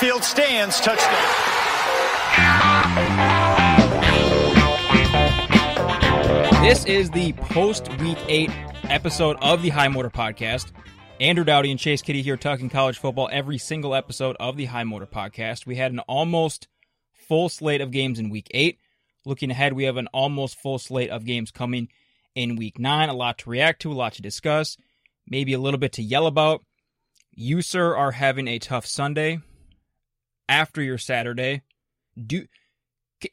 field stands. Touchdown. This is the post week eight episode of the High Motor Podcast. Andrew Dowdy and Chase Kitty here talking college football every single episode of the High Motor Podcast. We had an almost full slate of games in week eight. Looking ahead, we have an almost full slate of games coming in week nine. A lot to react to, a lot to discuss, maybe a little bit to yell about. You, sir, are having a tough Sunday after your Saturday. Do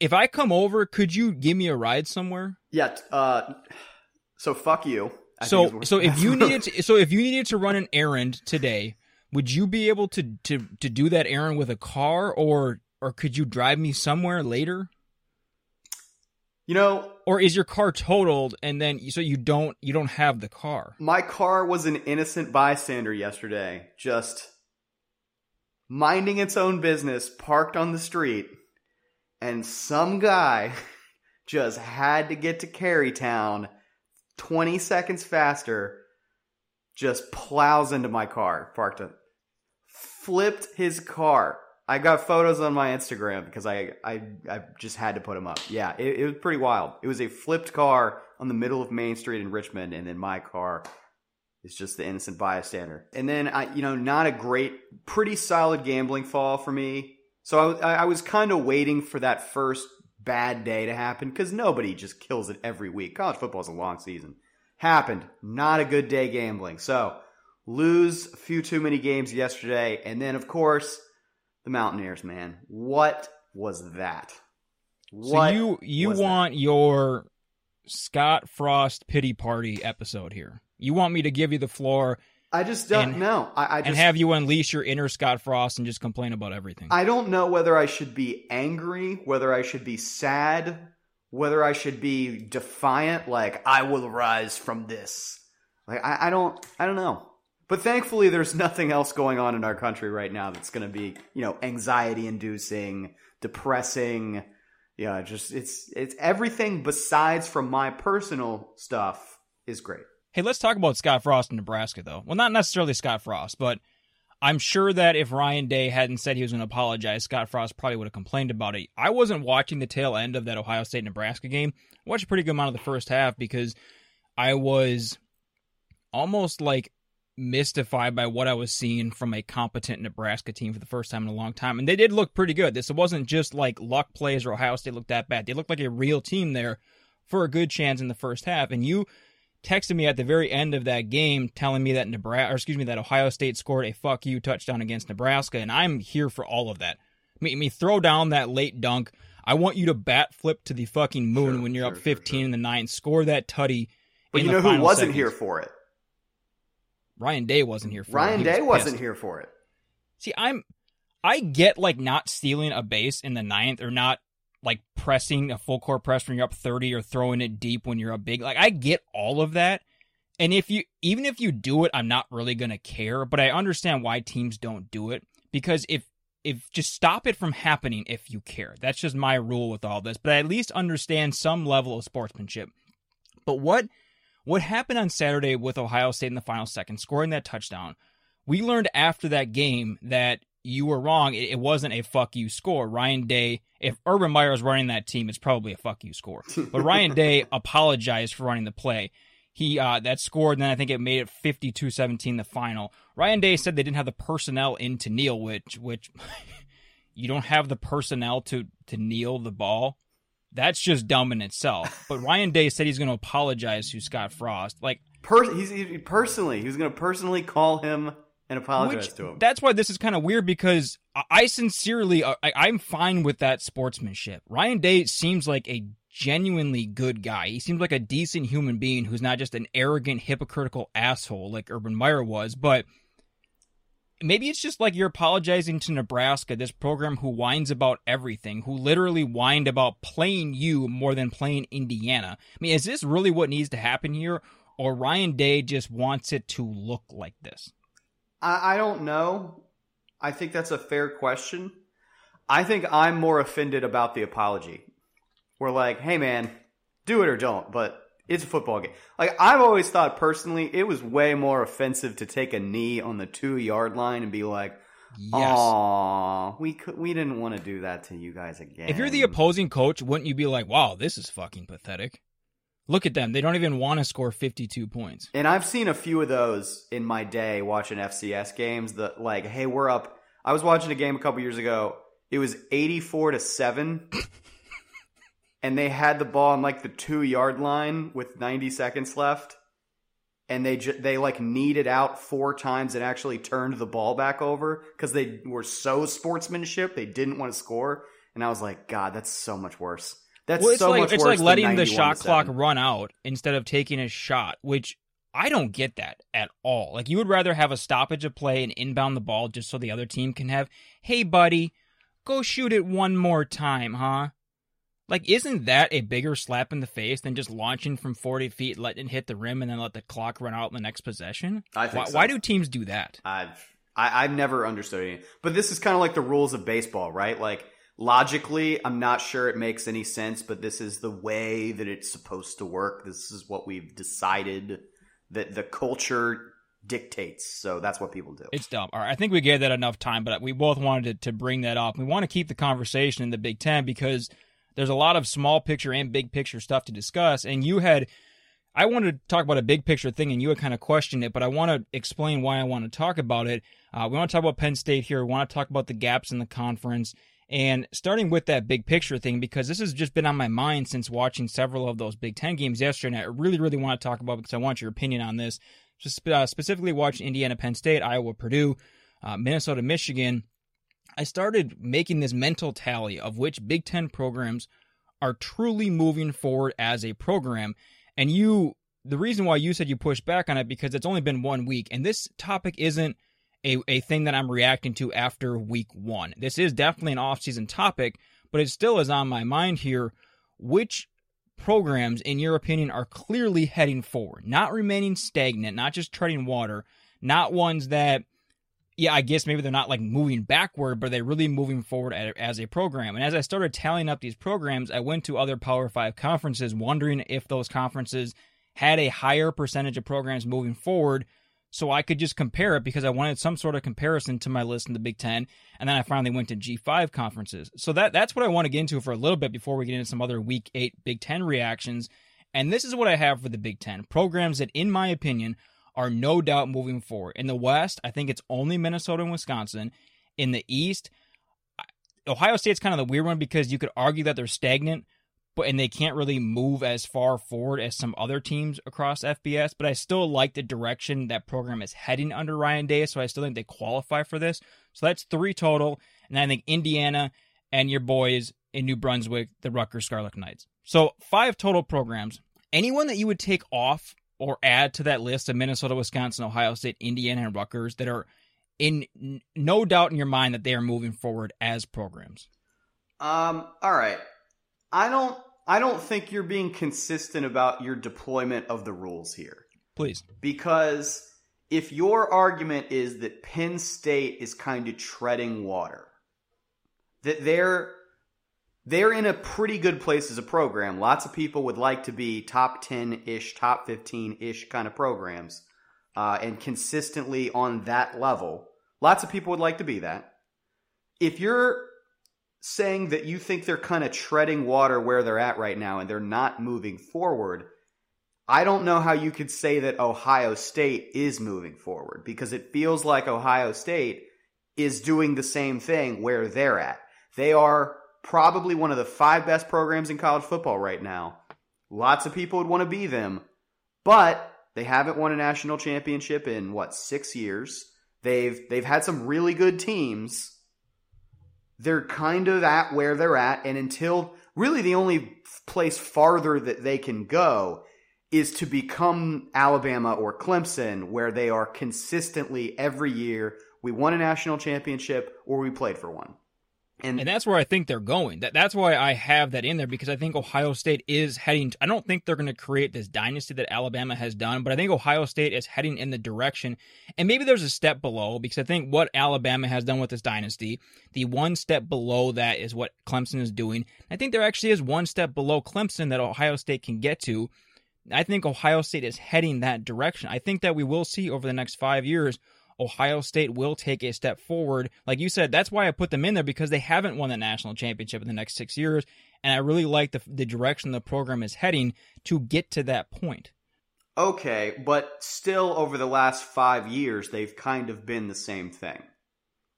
if I come over, could you give me a ride somewhere? Yeah. Uh, so fuck you. I So so if you needed to, so if you needed to run an errand today, would you be able to to to do that errand with a car or or could you drive me somewhere later? you know, Or is your car totaled and then so you don't you don't have the car? my car was an innocent bystander yesterday, just minding its own business, parked on the street, and some guy just had to get to Carytown 20 seconds faster, just plows into my car, parked it, flipped his car. I got photos on my Instagram because I I, I just had to put them up. Yeah, it, it was pretty wild. It was a flipped car on the middle of Main Street in Richmond, and then my car is just the innocent bystander. And then I, you know, not a great, pretty solid gambling fall for me. So I, I was kind of waiting for that first bad day to happen because nobody just kills it every week. College football is a long season. Happened. Not a good day gambling. So lose a few too many games yesterday, and then of course the Mountaineers. Man, what was that? What so you you was that? want your Scott Frost pity party episode here. You want me to give you the floor I just don't and- know. I, I just and have you unleash your inner Scott Frost and just complain about everything. I don't know whether I should be angry, whether I should be sad, whether I should be defiant, like I will rise from this. Like I, I don't I don't know. But thankfully there's nothing else going on in our country right now that's gonna be, you know, anxiety inducing, depressing. Yeah, just it's it's everything besides from my personal stuff is great. Hey, let's talk about Scott Frost in Nebraska, though. Well, not necessarily Scott Frost, but I'm sure that if Ryan Day hadn't said he was going to apologize, Scott Frost probably would have complained about it. I wasn't watching the tail end of that Ohio State Nebraska game. I watched a pretty good amount of the first half because I was almost like mystified by what I was seeing from a competent Nebraska team for the first time in a long time. And they did look pretty good. This wasn't just like luck plays or Ohio State looked that bad. They looked like a real team there for a good chance in the first half. And you texted me at the very end of that game telling me that Nebraska, or excuse me, that Ohio State scored a fuck you touchdown against Nebraska, and I'm here for all of that. I mean throw down that late dunk. I want you to bat flip to the fucking moon Sure, when you're sure, up 15 sure. in the ninth. Score that tutty. But you know who wasn't seconds. here for it? Ryan Day wasn't here for it. Ryan Day was wasn't here for it. See, I'm I get like not stealing a base in the ninth or not like pressing a full court press when you're up 30 or throwing it deep when you're up big. Like I get all of that. And if you even if you do it, I'm not really going to care, but I understand why teams don't do it because if if just stop it from happening if you care. That's just my rule with all this, but I at least understand some level of sportsmanship. But what what happened on Saturday with Ohio State in the final second, scoring that touchdown, we learned after that game that you were wrong. It, it wasn't a fuck you score. Ryan Day, if Urban Meyer is running that team, it's probably a fuck you score. But Ryan Day apologized for running the play. He uh, that scored, and then I think it made it 52-17 the final. Ryan Day said they didn't have the personnel in to kneel, which which you don't have the personnel to to kneel the ball. That's just dumb in itself. But Ryan Day said he's going to apologize to Scott Frost. Like Per- he's he, personally, he was going to personally call him and apologize Which, to him. That's why this is kind of weird because I- sincerely, uh, I, I'm fine with that sportsmanship. Ryan Day seems like a genuinely good guy. He seems like a decent human being who's not just an arrogant, hypocritical asshole like Urban Meyer was. But maybe it's just like you're apologizing to Nebraska, this program who whines about everything, who literally whined about playing you more than playing Indiana. I mean, is this really what needs to happen here? Or Ryan Day just wants it to look like this? I, I don't know. I think that's a fair question. I think I'm more offended about the apology. We're like, hey man, do it or don't, but it's a football game. Like I've always thought personally, it was way more offensive to take a knee on the two yard line and be like, Yes. "Aw, we could, we didn't want to do that to you guys again." If you're the opposing coach, wouldn't you be like, "Wow, this is fucking pathetic"? Look at them; they don't even want to score 52 points. And I've seen a few of those in my day watching FCS games that like, hey, we're up. I was watching a game a couple years ago. It was 84 to 7. and they had the ball on like the 2-yard line with 90 seconds left. And they ju- they like kneaded out four times and actually turned the ball back over cuz they were so sportsmanship, they didn't want to score. And I was like, god, that's so much worse. That's well, it's so like much it's like letting the shot clock run out instead of taking a shot, which I don't get that at all. Like you would rather have a stoppage of play and inbound the ball just so the other team can have, "Hey buddy, go shoot it one more time, huh?" Like isn't that a bigger slap in the face than just launching from 40 feet, letting it hit the rim and then let the clock run out in the next possession? I think why, so. why do teams do that? I've I, I've never understood it. But this is kind of like the rules of baseball, right? Like logically, I'm not sure it makes any sense, but this is the way that it's supposed to work. This is what we've decided that the culture dictates. So that's what people do. It's dumb. All right, I think we gave that enough time, but we both wanted to, to bring that up. We want to keep the conversation in the Big Ten because there's a lot of small picture and big picture stuff to discuss. And you had, I wanted to talk about a big picture thing, and you had kind of questioned it, but I want to explain why I want to talk about it. Uh, we want to talk about Penn State here. We want to talk about the gaps in the conference. And starting with that big picture thing, because this has just been on my mind since watching several of those Big Ten games yesterday, and I really, really want to talk about because I want your opinion on this. Just uh, specifically watching Indiana, Penn State, Iowa, Purdue, uh, Minnesota, Michigan. I started making this mental tally of which Big Ten programs are truly moving forward as a program. And you, the reason why you said you pushed back on it because it's only been one week, and this topic isn't a, a thing that I'm reacting to after week one. This is definitely an off-season topic, but it still is on my mind here. Which programs, in your opinion, are clearly heading forward, not remaining stagnant, not just treading water, not ones that, yeah, I guess maybe they're not like moving backward, but they're really moving forward as a program. And as I started tallying up these programs, I went to other Power Five conferences, wondering if those conferences had a higher percentage of programs moving forward so I could just compare it because I wanted some sort of comparison to my list in the Big Ten, and then I finally went to G5 conferences. So that that's what I want to get into for a little bit before we get into some other Week Eight Big Ten reactions. And this is what I have for the Big Ten programs that, in my opinion, are no doubt moving forward. In the West, I think it's only Minnesota and Wisconsin. In the East, Ohio State's kind of the weird one because you could argue that they're stagnant, but and they can't really move as far forward as some other teams across FBS. But I still like the direction that program is heading under Ryan Day, so I still think they qualify for this. So that's three total, and I think Indiana and your boys in New Brunswick, the Rutgers Scarlet Knights. So five total programs. Anyone that you would take off or add to that list of Minnesota, Wisconsin, Ohio State, Indiana, and Rutgers that are in no doubt in your mind that they are moving forward as programs. Um. All right. I don't. I don't think you're being consistent about your deployment of the rules here. Please. Because if your argument is that Penn State is kind of treading water, that they're they're in a pretty good place as a program. Lots of people would like to be top 10 ish, top 15 ish kind of programs, uh, and consistently on that level. Lots of people would like to be that. If you're saying that you think they're kind of treading water where they're at right now and they're not moving forward, I don't know how you could say that Ohio State is moving forward because it feels like Ohio State is doing the same thing where they're at. They are probably one of the five best programs in college football right now. Lots of people would want to be them, but they haven't won a national championship in what, 6 years. They've they've had some really good teams. They're kind of at where they're at and until really the only place farther that they can go is to become Alabama or Clemson, where they are consistently every year we won a national championship or we played for one. And, And that's where I think they're going. That that's why I have that in there because I think Ohio State is heading. I don't think they're going to create this dynasty that Alabama has done, but I think Ohio State is heading in the direction. And maybe there's a step below because I think what Alabama has done with this dynasty, the one step below that is what Clemson is doing. I think there actually is one step below Clemson that Ohio State can get to. I think Ohio State is heading that direction. I think that we will see over the next five years Ohio State will take a step forward. Like you said, that's why I put them in there because they haven't won the national championship in the next six years. And I really like the, the direction the program is heading to get to that point. Okay, but still over the last five years, they've kind of been the same thing.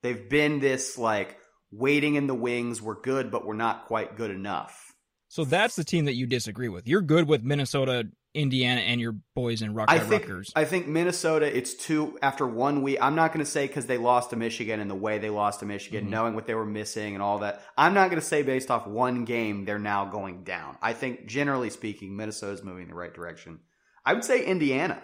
They've been this like waiting in the wings. We're good, but we're not quite good enough. So that's the team that you disagree with. You're good with Minnesota Indiana and your boys in Ruck- I think Rutgers. I think Minnesota. It's two after one week. I'm not going to say because they lost to Michigan and the way they lost to Michigan, Mhm. knowing what they were missing and all that. I'm not going to say based off one game they're now going down. I think generally speaking, Minnesota's moving in the right direction. I would say Indiana.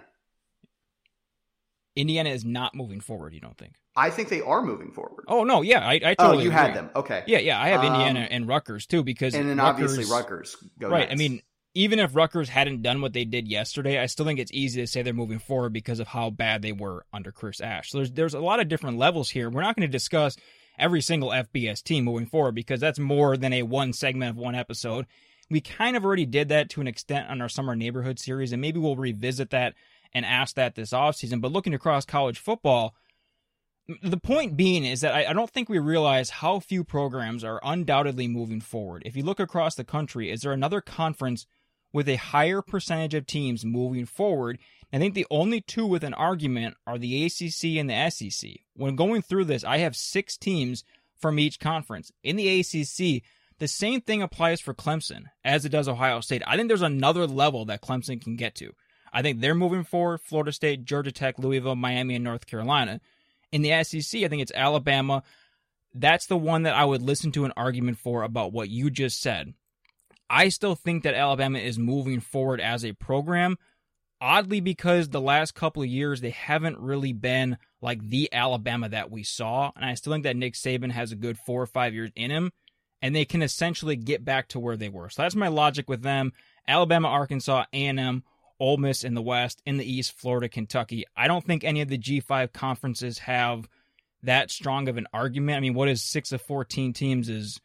Indiana is not moving forward. You don't think? I think they are moving forward. Oh no, yeah, I, I Oh, totally. you had them. Okay. Yeah, yeah, I have Um, Indiana and Rutgers too because and then Rutgers, obviously Rutgers. Go right. I mean, even if Rutgers hadn't done what they did yesterday, I still think it's easy to say they're moving forward because of how bad they were under Chris Ash. So there's there's a lot of different levels here. We're not going to discuss every single FBS team moving forward because that's more than a one segment of one episode. We kind of already did that to an extent on our summer neighborhood series, and maybe we'll revisit that and ask that this offseason. But looking across college football, the point being is that I, I don't think we realize how few programs are undoubtedly moving forward. If you look across the country, is there another conference with a higher percentage of teams moving forward? I think the only two with an argument are the ACC and the SEC. When going through this, I have six teams from each conference. In the ACC, the same thing applies for Clemson as it does Ohio State. I think there's another level that Clemson can get to. I think they're moving forward Florida State, Georgia Tech, Louisville, Miami, and North Carolina. In the SEC, I think it's Alabama. That's the one that I would listen to an argument for about what you just said. I still think that Alabama is moving forward as a program, oddly because the last couple of years they haven't really been like the Alabama that we saw. And I still think that Nick Saban has a good four or five years in him, and they can essentially get back to where they were. So that's my logic with them. Alabama, Arkansas, A&M, Ole Miss in the West, in the East, Florida, Kentucky. I don't think any of the G5 conferences have that strong of an argument. I mean, what is six of 14 teams is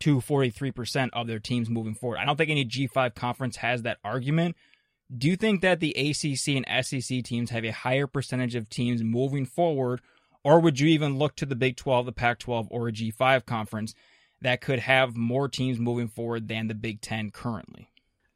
42, 43% of their teams moving forward. I don't think any G5 conference has that argument. Do you think that the ACC and SEC teams have a higher percentage of teams moving forward, or would you even look to the Big 12, the Pac 12, or a G5 conference that could have more teams moving forward than the Big 10 currently?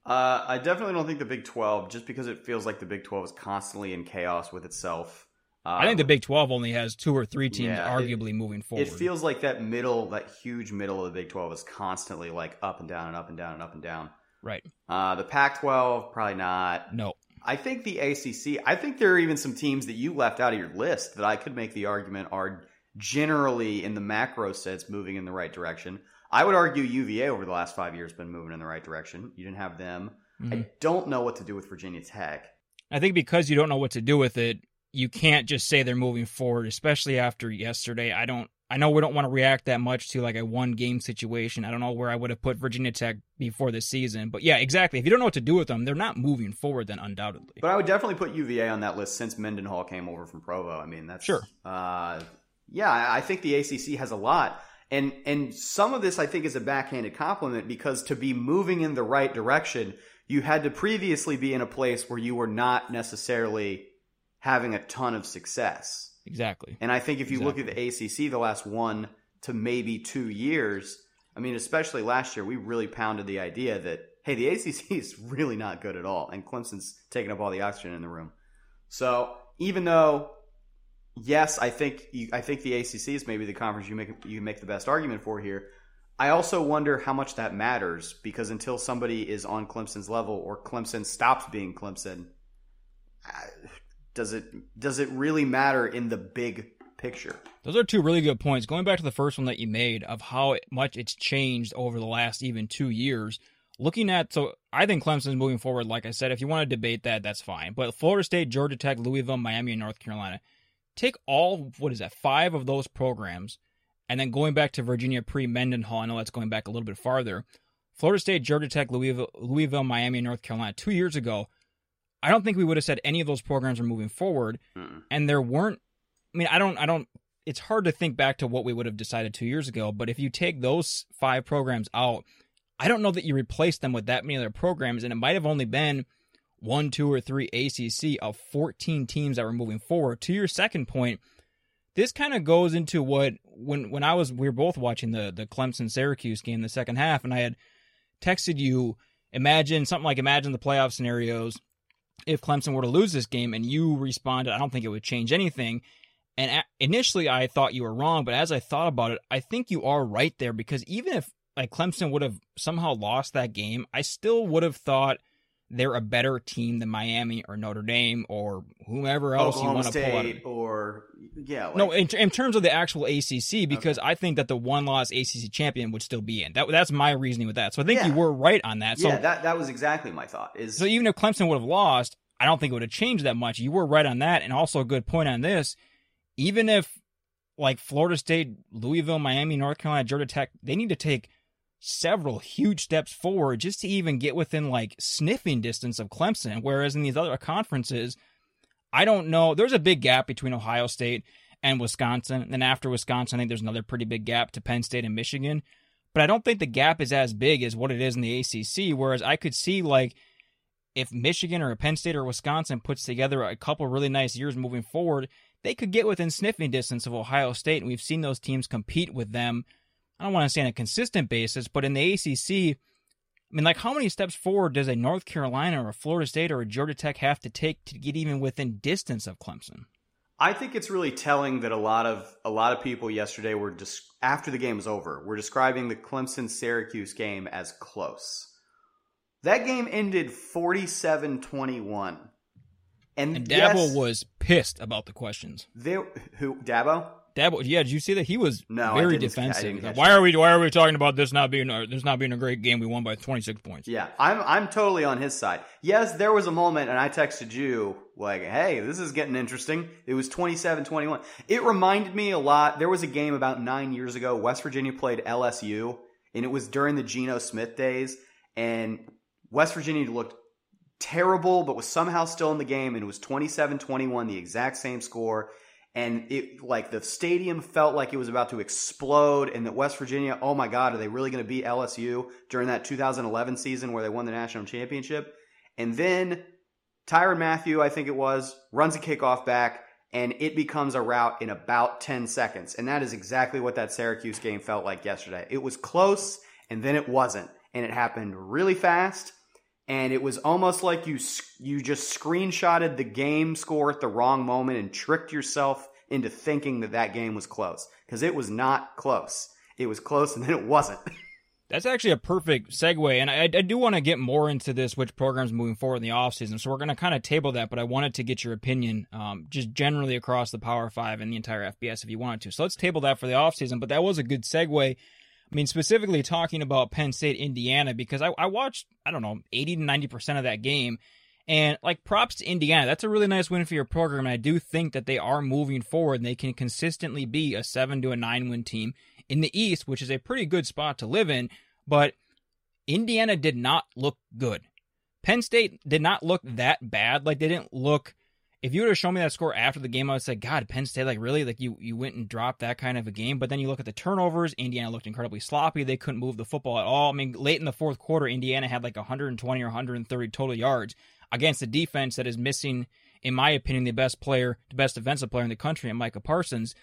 Uh, I definitely don't think the Big 12, just because it feels like the Big 12 is constantly in chaos with itself. Uh, I think the Big 12 only has two or three teams Yeah, it- arguably moving forward. It feels like that middle, that huge middle of the Big 12 is constantly like up and down and up and down and up and down. right. Uh, the Pac 12, probably not. No. I think the ACC, I think there are even some teams that you left out of your list that I could make the argument are generally in the macro sense moving in the right direction. I would argue UVA over the last five years been moving in the right direction. You didn't have them. Mhm. I don't know what to do with Virginia Tech. I think because you don't know what to do with it, you can't just say they're moving forward, especially after yesterday. I don't I know we don't want to react that much to like a one game situation. I don't know where I would have put Virginia Tech before this season. But yeah, exactly. If you don't know what to do with them, they're not moving forward then undoubtedly. But I would definitely put UVA on that list since Mendenhall came over from Provo. I mean, that's Sure. Uh, yeah, I I think the ACC has a lot, and and some of this I think is a backhanded compliment because to be moving in the right direction, you had to previously be in a place where you were not necessarily having a ton of success. Exactly. And I think if you look at the ACC the last one to maybe two years, I mean, especially last year, we really pounded the idea that, hey, the ACC is really not good at all. And Clemson's taking up all the oxygen in the room. So even though, yes, I think you, I think the ACC is maybe the conference you make you make the best argument for here. I also wonder how much that matters because until somebody is on Clemson's level or Clemson stops being Clemson, does it does it really matter in the big picture? Those are two really good points. Going back to the first one that you made of how much it's changed over the last even two years. Looking at, so I think Clemson's moving forward. Like I said, if you want to debate that, that's fine. But Florida State, Georgia Tech, Louisville, Miami, and North Carolina, take all, what is that, five of those programs And then going back to Virginia pre Mendenhall, I know that's going back a little bit farther. Florida State, Georgia Tech, Louisville, Louisville, Miami, and North Carolina two years ago. I don't think we would have said any of those programs are moving forward, Mm. and there weren't. I mean, I don't, I don't. It's hard to think back to what we would have decided two years ago. But if you take those five programs out, I don't know that you replace them with that many other programs, and it might have only been one, two, or three ACC of 14 teams that were moving forward. To your second point, this kind of goes into what when when I was we were both watching the the Clemson Syracuse game the second half, and I had texted you imagine something like imagine the playoff scenarios if Clemson were to lose this game, and you responded, I don't think it would change anything. And initially, I thought you were wrong, but as I thought about it, I think you are right there because even if like Clemson would have somehow lost that game, I still would have thought they're a better team than Miami or Notre Dame or whomever else you want to pull out. Of, or yeah, like, no, in, in terms of the actual ACC, because I think that the one-loss ACC champion would still be in. That that's my reasoning with that. So I think Yeah. you were right on that. So yeah, that that was exactly my thought. Is so even if Clemson would have lost, I don't think it would have changed that much. You were right on that, and also a good point on this. Even if like Florida State, Louisville, Miami, North Carolina, Georgia Tech, they need to take several huge steps forward just to even get within like sniffing distance of Clemson. Whereas in these other conferences, I don't know. There's a big gap between Ohio State and Wisconsin. And then after Wisconsin, I think there's another pretty big gap to Penn State and Michigan. But I don't think the gap is as big as what it is in the ACC. Whereas I could see like if Michigan or Penn State or Wisconsin puts together a couple really nice years moving forward, they could get within sniffing distance of Ohio State. And we've seen those teams compete with them. I don't want to say on a consistent basis, but in the ACC, I mean, like how many steps forward does a North Carolina or a Florida State or a Georgia Tech have to take to get even within distance of Clemson? I think it's really telling that a lot of a lot of people yesterday were just after the game was over, were describing the Clemson Syracuse game as close. That game ended 47-21. And, And Dabo yes, was pissed about the questions. there who Dabo? Dabo, yeah, did you see that he was No, very defensive? Like, why that. are we why are we talking about this not being a, this not being a great game? We won by twenty six points. Yeah, I'm I'm totally on his side. Yes, there was a moment and I texted you like, "Hey, this is getting interesting." It was 27-21. It reminded me a lot. There was a game about 9 years ago. West Virginia played LSU and it was during the Geno Smith days and West Virginia looked terrible but was somehow still in the game and it was 27-21, the exact same score. And it like the stadium felt like it was about to explode, and that West Virginia, oh my God, are they really going to beat LSU during that 2011 season where they won the national championship? And then Tyrann Mathieu, I think it was, runs a kickoff back, and it becomes a route in about 10 seconds. And that is exactly what that Syracuse game felt like yesterday. It was close, and then it wasn't, and it happened really fast and it was almost like you you just screenshotted the game score at the wrong moment and tricked yourself into thinking that that game was close because it was not close. It was close and then it wasn't. That's actually a perfect segue, and I, I do want to get more into this, which programs moving forward in the offseason. So we're going to kind of table that, but I wanted to get your opinion, um, just generally across the Power Five and the entire FBS, if you wanted to. So let's table that for the offseason. But that was a good segue. I mean, specifically talking about Penn State, Indiana, because I, I watched, I don't know, 80 to 90% of that game. And like props to Indiana. That's a really nice win for your program. And I do think that they are moving forward and they can consistently be a seven to a nine win team in the East, which is a pretty good spot to live in. But Indiana did not look good. Penn State did not look that bad. Like they didn't look if you would have shown me that score after the game, I would say, God, Penn State, like really, like you you went and dropped that kind of a game. But then you look at the turnovers, Indiana looked incredibly sloppy. They couldn't move the football at all. I mean, late in the fourth quarter, Indiana had like 120 or 130 total yards against a defense that is missing, in my opinion, the best player, the best defensive player in the country, and Micah Parsons.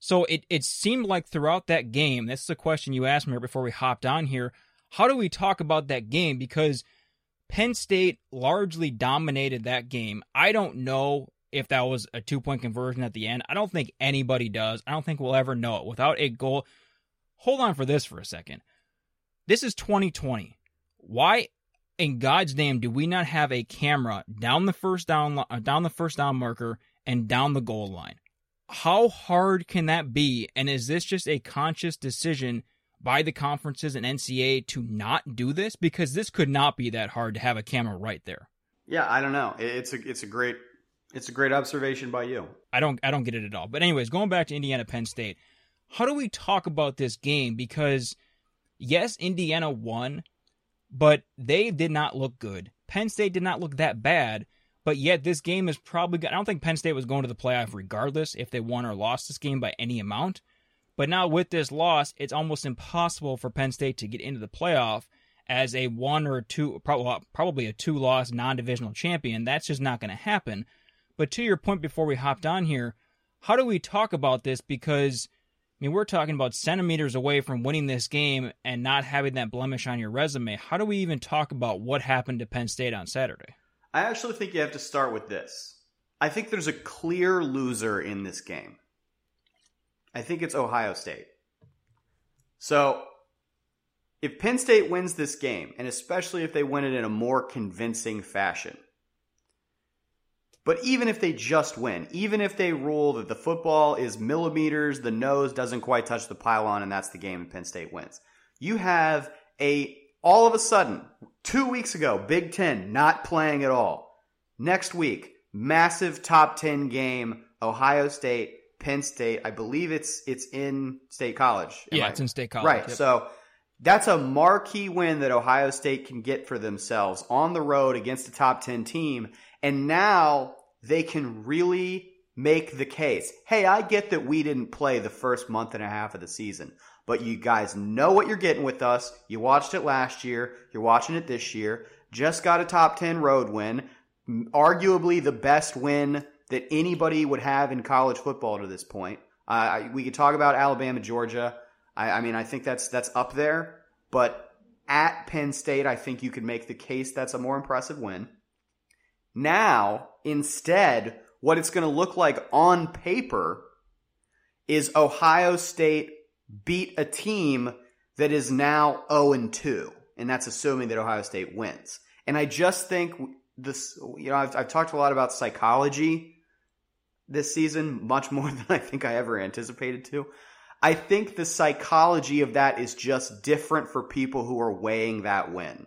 So it it seemed like throughout that game, this is a question you asked me before we hopped on here. How do we talk about that game? Because Penn State largely dominated that game. I don't know if that was a two point conversion at the end. I don't think anybody does. I don't think we'll ever know it without a goal. Hold on for this for a second. This is 2020. Why in God's name do we not have a camera down the first down uh, down the first down marker and down the goal line? How hard can that be? And is this just a conscious decision by the conferences and NCAA to not do this? Because this could not be that hard to have a camera right there. Yeah, I don't know. It's a it's a great it's a great observation by you. I don't I don't get it at all. But anyways, going back to Indiana Penn State, how do we talk about this game? Because yes, Indiana won, but they did not look good. Penn State did not look that bad, but yet this game is probably. I don't think Penn State was going to the playoff regardless if they won or lost this game by any amount. But now with this loss, it's almost impossible for Penn State to get into the playoff as a one or two, probably a two loss non divisional champion. That's just not going to happen. But to your point before we hopped on here, how do we talk about this? Because I mean, we're talking about centimeters away from winning this game and not having that blemish on your resume. How do we even talk about what happened to Penn State on Saturday? I actually think you have to start with this. I think there's a clear loser in this game. I think it's Ohio State. So, if Penn State wins this game, and especially if they win it in a more convincing fashion, but even if they just win, even if they rule that the football is millimeters, the nose doesn't quite touch the pylon, and that's the game and Penn State wins, you have a all of a sudden two weeks ago Big Ten not playing at all. Next week, massive top ten game, Ohio State, Penn State. I believe it's it's in State College. Yeah, I, it's in State College. Right. Yep. So that's a marquee win that Ohio State can get for themselves on the road against a top 10 team. And now they can really make the case. Hey, I get that we didn't play the first month and a half of the season, but you guys know what you're getting with us. You watched it last year. You're watching it this year. Just got a top 10 road win. Arguably the best win that anybody would have in college football to this point. Uh, we could talk about Alabama, Georgia. I, I mean, I think that's that's up there, but at Penn State, I think you could make the case that's a more impressive win. Now, instead, what it's going to look like on paper is Ohio State beat a team that is now 0 and 2. And that's assuming that Ohio State wins. And I just think this, you know, I've, I've talked a lot about psychology this season, much more than I think I ever anticipated to. I think the psychology of that is just different for people who are weighing that win.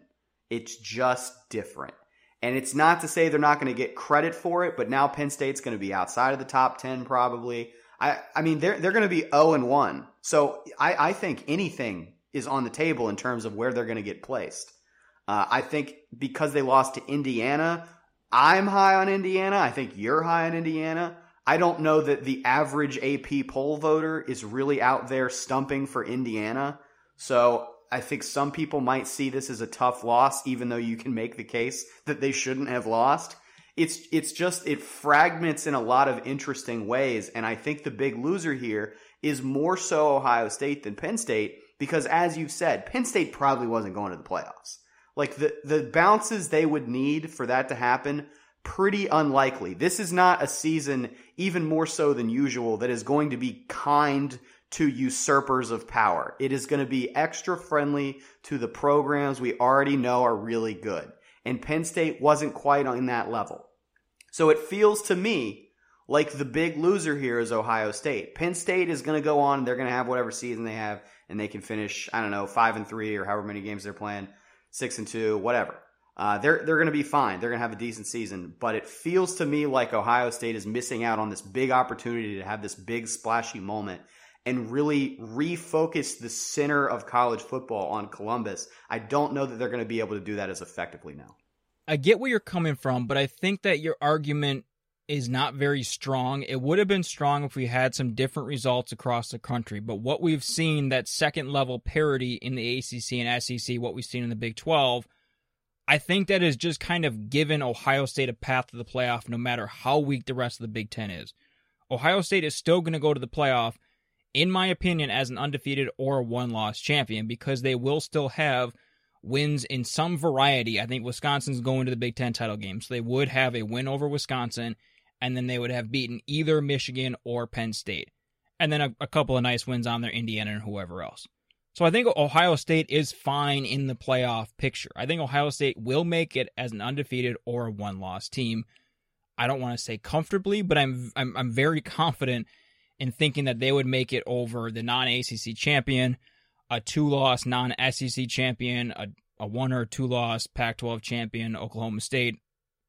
It's just different. And it's not to say they're not going to get credit for it, but now Penn State's going to be outside of the top 10 probably. I, I mean, they're, they're going to be 0 and 1. So I, I think anything is on the table in terms of where they're going to get placed. Uh, I think because they lost to Indiana, I'm high on Indiana. I think you're high on Indiana. I don't know that the average AP poll voter is really out there stumping for Indiana. So I think some people might see this as a tough loss, even though you can make the case that they shouldn't have lost. It's it's just it fragments in a lot of interesting ways, and I think the big loser here is more so Ohio State than Penn State because, as you've said, Penn State probably wasn't going to the playoffs. Like the the bounces they would need for that to happen, pretty unlikely. This is not a season, even more so than usual, that is going to be kind to usurpers of power. It is going to be extra friendly to the programs we already know are really good. And Penn State wasn't quite on that level. So it feels to me like the big loser here is Ohio State. Penn State is going to go on, they're going to have whatever season they have, and they can finish, I don't know, 5 and 3 or however many games they're playing, 6 and 2, whatever. Uh, they're they're going to be fine. They're going to have a decent season, but it feels to me like Ohio State is missing out on this big opportunity to have this big splashy moment and really refocus the center of college football on Columbus. I don't know that they're going to be able to do that as effectively now. I get where you're coming from, but I think that your argument is not very strong. It would have been strong if we had some different results across the country, but what we've seen that second level parity in the ACC and SEC, what we've seen in the Big 12, I think that is just kind of given Ohio State a path to the playoff no matter how weak the rest of the Big 10 is. Ohio State is still going to go to the playoff in my opinion, as an undefeated or one loss champion because they will still have wins in some variety. I think Wisconsin's going to the Big Ten title game, so they would have a win over Wisconsin, and then they would have beaten either Michigan or Penn State, and then a, a couple of nice wins on their Indiana and whoever else. So I think Ohio State is fine in the playoff picture. I think Ohio State will make it as an undefeated or a one-loss team. I don't want to say comfortably, but I'm I'm, I'm very confident in thinking that they would make it over the non ACC champion, a two loss non SEC champion, a, a one or two loss Pac 12 champion, Oklahoma State,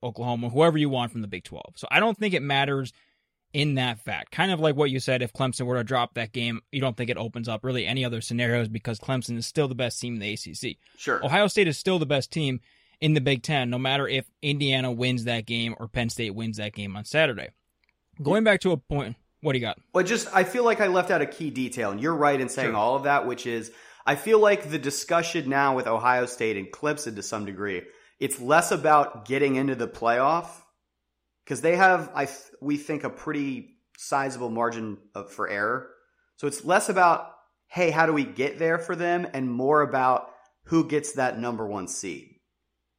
Oklahoma, whoever you want from the Big 12. So I don't think it matters in that fact. Kind of like what you said if Clemson were to drop that game, you don't think it opens up really any other scenarios because Clemson is still the best team in the ACC. Sure. Ohio State is still the best team in the Big Ten, no matter if Indiana wins that game or Penn State wins that game on Saturday. Going back to a point, what do you got? Well, just I feel like I left out a key detail, and you're right in saying Sure. all of that, which is I feel like the discussion now with Ohio State and Clemson to some degree, it's less about getting into the playoff because they have, I th- we think, a pretty sizable margin of, for error. So it's less about hey, how do we get there for them, and more about who gets that number one seed.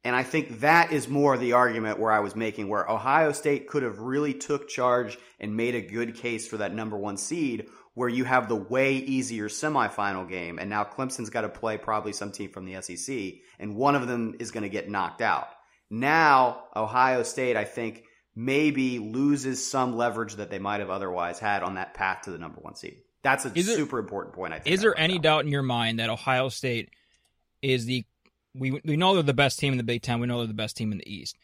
And I think that is more the argument where I was making where Ohio State could have really took charge and made a good case for that number one seed where you have the way easier semifinal game. And now Clemson's got to play probably some team from the SEC and one of them is going to get knocked out. Now Ohio State, I think, maybe loses some leverage that they might have otherwise had on that path to the number one seed. That's a super important point. I think. Is there any doubt in your mind that Ohio State is the we we know they're the best team in the Big Ten. We know they're the best team in the East.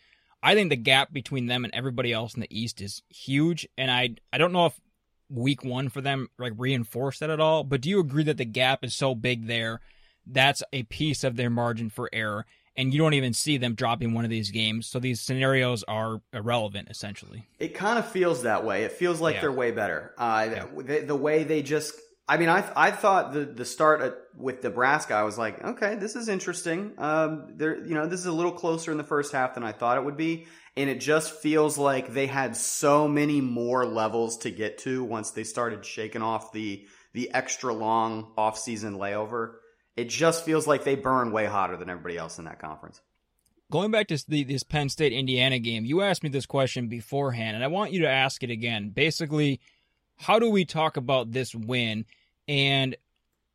I think the gap between them and everybody else in the East is huge, and I I don't know if Week One for them like reinforced that at all. But do you agree that the gap is so big there? That's a piece of their margin for error, and you don't even see them dropping one of these games. So these scenarios are irrelevant essentially. It kind of feels that way. It feels like Yeah. they're way better. Uh, Yeah. the, the way they just, I mean, I I thought the the start at, with Nebraska, I was like, okay, this is interesting. Um, there, you know, this is a little closer in the first half than I thought it would be, and it just feels like they had so many more levels to get to once they started shaking off the the extra long off season layover. It just feels like they burn way hotter than everybody else in that conference. Going back to the, this Penn State Indiana game, you asked me this question beforehand, and I want you to ask it again. Basically, how do we talk about this win, and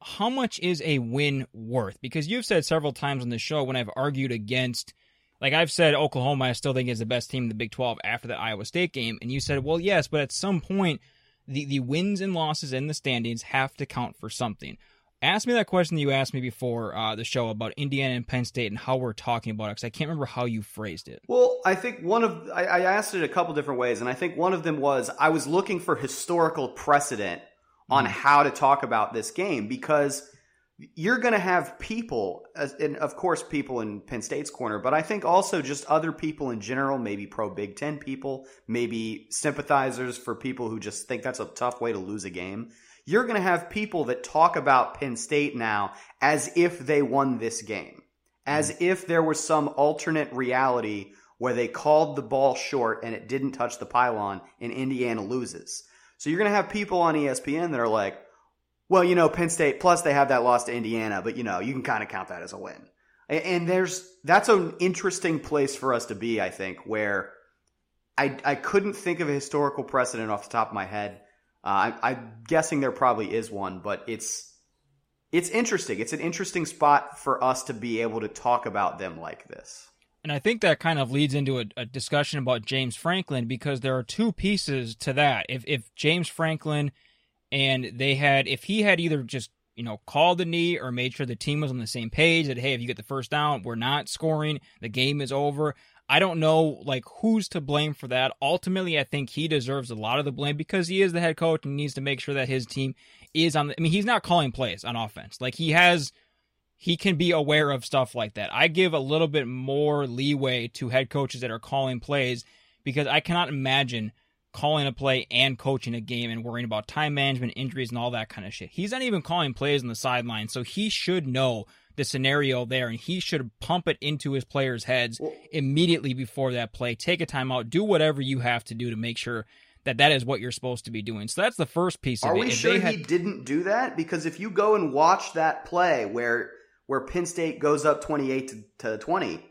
how much is a win worth? Because you've said several times on the show when I've argued against, like I've said, Oklahoma, I still think is the best team in the Big 12 after the Iowa State game, and you said, well, yes, but at some point, the, the wins and losses in the standings have to count for something. Ask me that question that you asked me before uh, the show about Indiana and Penn State and how we're talking about it because I can't remember how you phrased it. Well, I think one of I, I asked it a couple different ways, and I think one of them was I was looking for historical precedent on how to talk about this game because you're going to have people, and of course, people in Penn State's corner, but I think also just other people in general, maybe pro Big Ten people, maybe sympathizers for people who just think that's a tough way to lose a game. You're going to have people that talk about Penn State now as if they won this game as mm. if there was some alternate reality where they called the ball short and it didn't touch the pylon and Indiana loses. So you're going to have people on ESPN that are like, well, you know, Penn State, plus they have that loss to Indiana, but you know, you can kind of count that as a win. And there's, that's an interesting place for us to be, I think, where I, I couldn't think of a historical precedent off the top of my head. Uh, I, I'm guessing there probably is one, but it's, it's interesting. It's an interesting spot for us to be able to talk about them like this. And I think that kind of leads into a, a discussion about James Franklin because there are two pieces to that. If if James Franklin and they had if he had either just you know called the knee or made sure the team was on the same page that hey if you get the first down we're not scoring the game is over. I don't know like who's to blame for that. Ultimately, I think he deserves a lot of the blame because he is the head coach and needs to make sure that his team is on. The, I mean, he's not calling plays on offense. Like he has he can be aware of stuff like that. I give a little bit more leeway to head coaches that are calling plays because I cannot imagine calling a play and coaching a game and worrying about time management, injuries, and all that kind of shit. He's not even calling plays on the sideline, so he should know the scenario there and he should pump it into his players' heads immediately before that play. Take a timeout, do whatever you have to do to make sure that that is what you're supposed to be doing. So that's the first piece of Are it. we If sure had- he didn't do that? Because if you go and watch that play where where Penn State goes up twenty eight to, to twenty,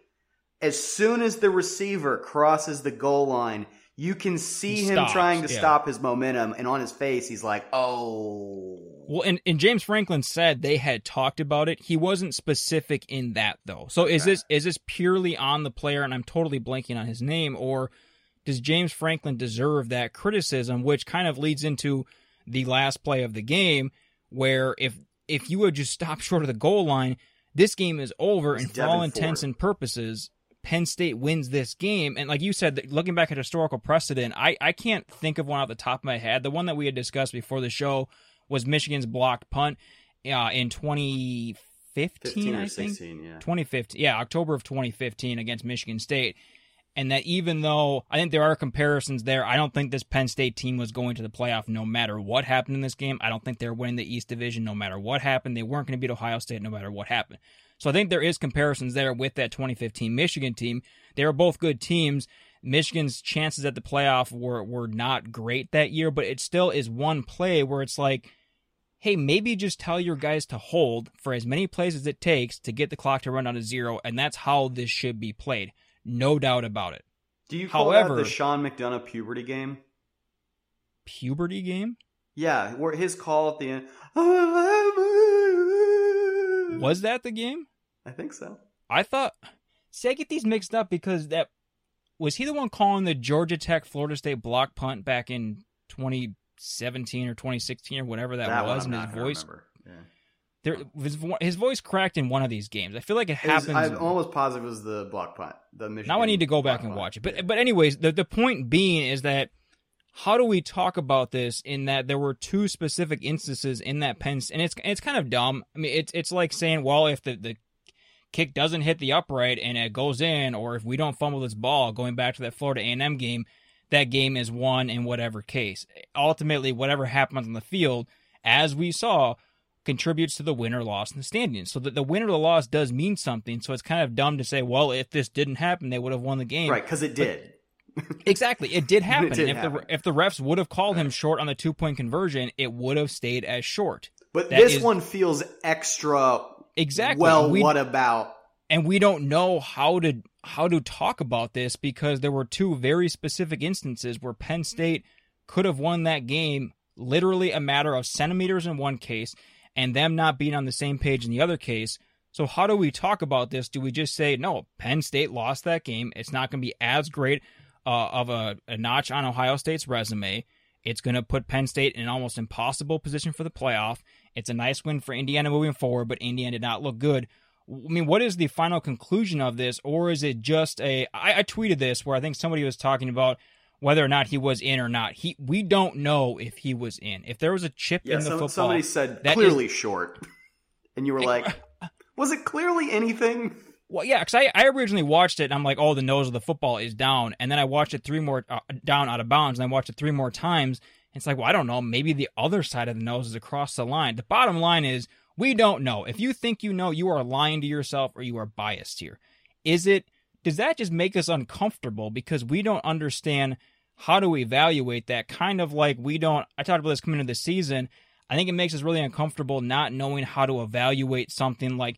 as soon as the receiver crosses the goal line, you can see He him stops, trying to yeah. stop his momentum, and on his face, he's like, "Oh." Well, and, and James Franklin said they had talked about it. He wasn't specific in that though. So is this is this purely on the player? And I'm totally blanking on his name. Or does James Franklin deserve that criticism? Which kind of leads into the last play of the game, where if if you would just stop short of the goal line, this game is over. It's and for all intents and purposes, Penn State wins this game. And like you said, looking back at historical precedent, I, I can't think of one off the top of my head. The one that we had discussed before the show was Michigan's blocked punt uh, in 2015, I think. 16, yeah. 2015. Yeah, October of 2015 against Michigan State. And that even though I think there are comparisons there, I don't think this Penn State team was going to the playoff no matter what happened in this game. I don't think they're winning the East Division no matter what happened. They weren't going to beat Ohio State no matter what happened. So I think there is comparisons there with that 2015 Michigan team. They were both good teams. Michigan's chances at the playoff were were not great that year, but it still is one play where it's like, hey, maybe just tell your guys to hold for as many plays as it takes to get the clock to run down to zero, and that's how this should be played. No doubt about it. Do you call However- that the Sean McDonough puberty game? Puberty game? Yeah, where his call at the end. Was that the game? I think so. I thought. See, I get these mixed up because that was he the one calling the Georgia Tech Florida State block punt back in 2017 or 2016 or whatever that, one was, and his voice. Yeah. there his, his voice cracked in one of these games. I feel like it It was- happens. I'm almost positive it was the block punt. The Michigan now I need to go back and punt. watch it. But but anyways, the the point being is that how do we talk about this in that there were two specific instances in that Penn and it's it's kind of dumb. I mean it's it's like saying well if the the kick doesn't hit the upright and it goes in or if we don't fumble this ball going back to that Florida A&M game that game is won in whatever case. Ultimately whatever happens on the field as we saw contributes to the win or loss in the standings. So that the win or the loss does mean something. So it's kind of dumb to say, well, if this didn't happen, they would have won the game. Right, because it did. Exactly. It did happen. It did if happen. the if the refs would have called him short on the two point conversion, it would have stayed as short. But That this is- one feels extra. Exactly. Well, We- what about? and we don't know how to how to talk about this because there were two very specific instances where Penn State could have won that game literally a matter of centimeters in one case and them not being on the same page in the other case. So how do we talk about this? Do we just say no, Penn State lost that game. It's not going to be as great uh, of a, a notch on Ohio State's resume. It's going to put Penn State in an almost impossible position for the playoff. It's a nice win for Indiana moving forward, but Indiana did not look good. I mean, what is the final conclusion of this, or is it just a? I, I tweeted this where I think somebody was talking about whether or not he was in or not. He, we don't know if he was in. If there was a chip Yeah, in the some, football, somebody said clearly short, and you were like, "Was it clearly anything?" Well, yeah, because I, I originally watched it and I'm like, oh, the nose of the football is down. And then I watched it three more uh, down out of bounds and I watched it three more times. It's like, well, I don't know. Maybe the other side of the nose is across the line. The bottom line is we don't know. If you think you know, you are lying to yourself or you are biased here. Is it, does that just make us uncomfortable because we don't understand how to evaluate that? Kind of like we don't, I talked about this coming into the season. I think it makes us really uncomfortable not knowing how to evaluate something like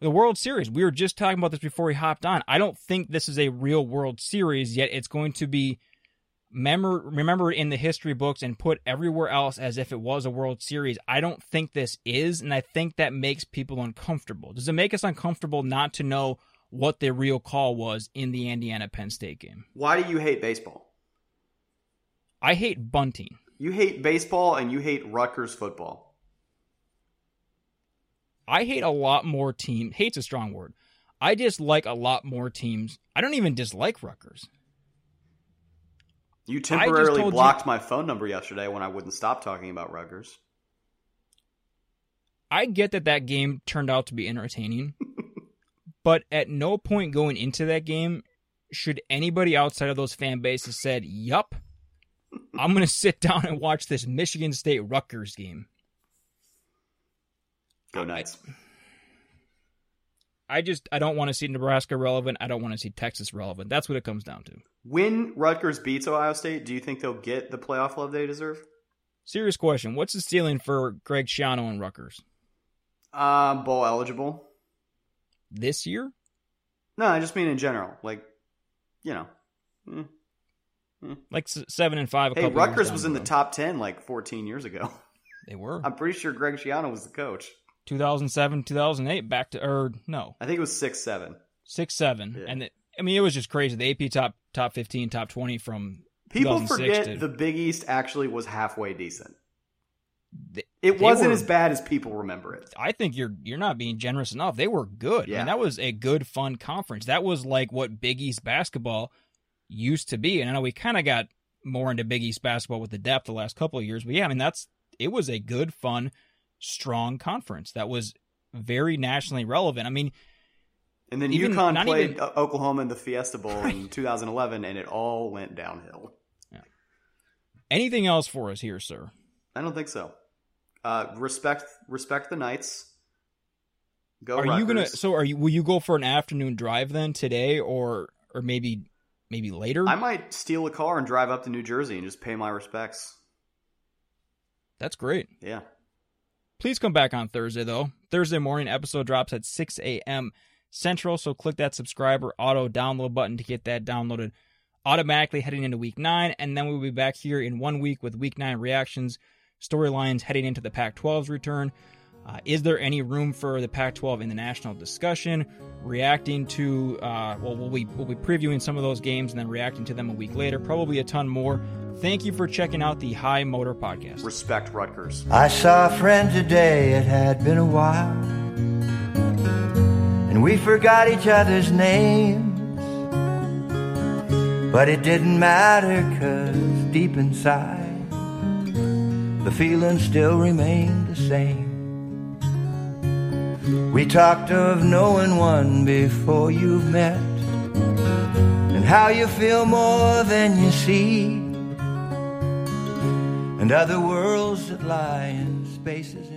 the World Series. We were just talking about this before we hopped on. I don't think this is a real World Series yet. It's going to be memor- remembered in the history books and put everywhere else as if it was a World Series. I don't think this is, and I think that makes people uncomfortable. Does it make us uncomfortable not to know what the real call was in the Indiana Penn State game? Why do you hate baseball? I hate bunting. You hate baseball and you hate Rutgers football. I hate a lot more team. Hate's a strong word. I dislike a lot more teams. I don't even dislike Rutgers. You temporarily told you- blocked my phone number yesterday when I wouldn't stop talking about Rutgers. I get that that game turned out to be entertaining, but at no point going into that game should anybody outside of those fan bases said, "Yup, I'm going to sit down and watch this Michigan State Rutgers game." Go Knights. I just I don't want to see Nebraska relevant. I don't want to see Texas relevant. That's what it comes down to. When Rutgers beats Ohio State, do you think they'll get the playoff love they deserve? Serious question: What's the ceiling for Greg Schiano and Rutgers Uh, bowl eligible? this year? No, I just mean in general. Like, you know. Mm. Like seven and five. A Hey, Rutgers was in the road. top 10 like 14 years ago. They were I'm pretty sure Greg Schiano was the coach. 2007, 2008, back to or no I think it was 6 7. six seven, Yeah. and it, I mean it was just crazy. The AP top top fifteen, top twenty from People forget to- the Big East actually was halfway decent. it wasn't were, as bad as people remember it. I think you're you're not being generous enough. They were good. Yeah. I mean, that was a good, fun conference. That was like what Big East basketball used to be. And I know we kind of got more into Big East basketball with the depth the last couple of years, but yeah, I mean that's it was a good, fun, strong conference that was very nationally relevant. I mean, and then even, UConn played even, Oklahoma in the Fiesta Bowl right. in 2011, and it all went downhill. Yeah. Anything else for us here, sir? I don't think so. Uh, respect, respect the Knights. Go. Are Rutgers. you gonna? So, are you? Will you go for an afternoon drive then today, or or maybe maybe later? I might steal a car and drive up to New Jersey and just pay my respects. That's great. Yeah. Please come back on Thursday though. Thursday morning episode drops at 6 a.m. Central, so click that subscribe or auto download button to get that downloaded automatically heading into week nine, and then we'll be back here in one week with week nine reactions, storylines heading into the Pac 12's return. Uh, is there any room for the Pac 12 in the national discussion? Reacting to, uh, well, we'll be, we'll be previewing some of those games and then reacting to them a week later, probably a ton more. Thank you for checking out the High Motor Podcast. Respect Rutgers. I saw a friend today, it had been a while, and we forgot each other's names. But it didn't matter, cause deep inside, the feeling still remained the same. We talked of knowing one before you've met, and how you feel more than you see, and other worlds that lie in spaces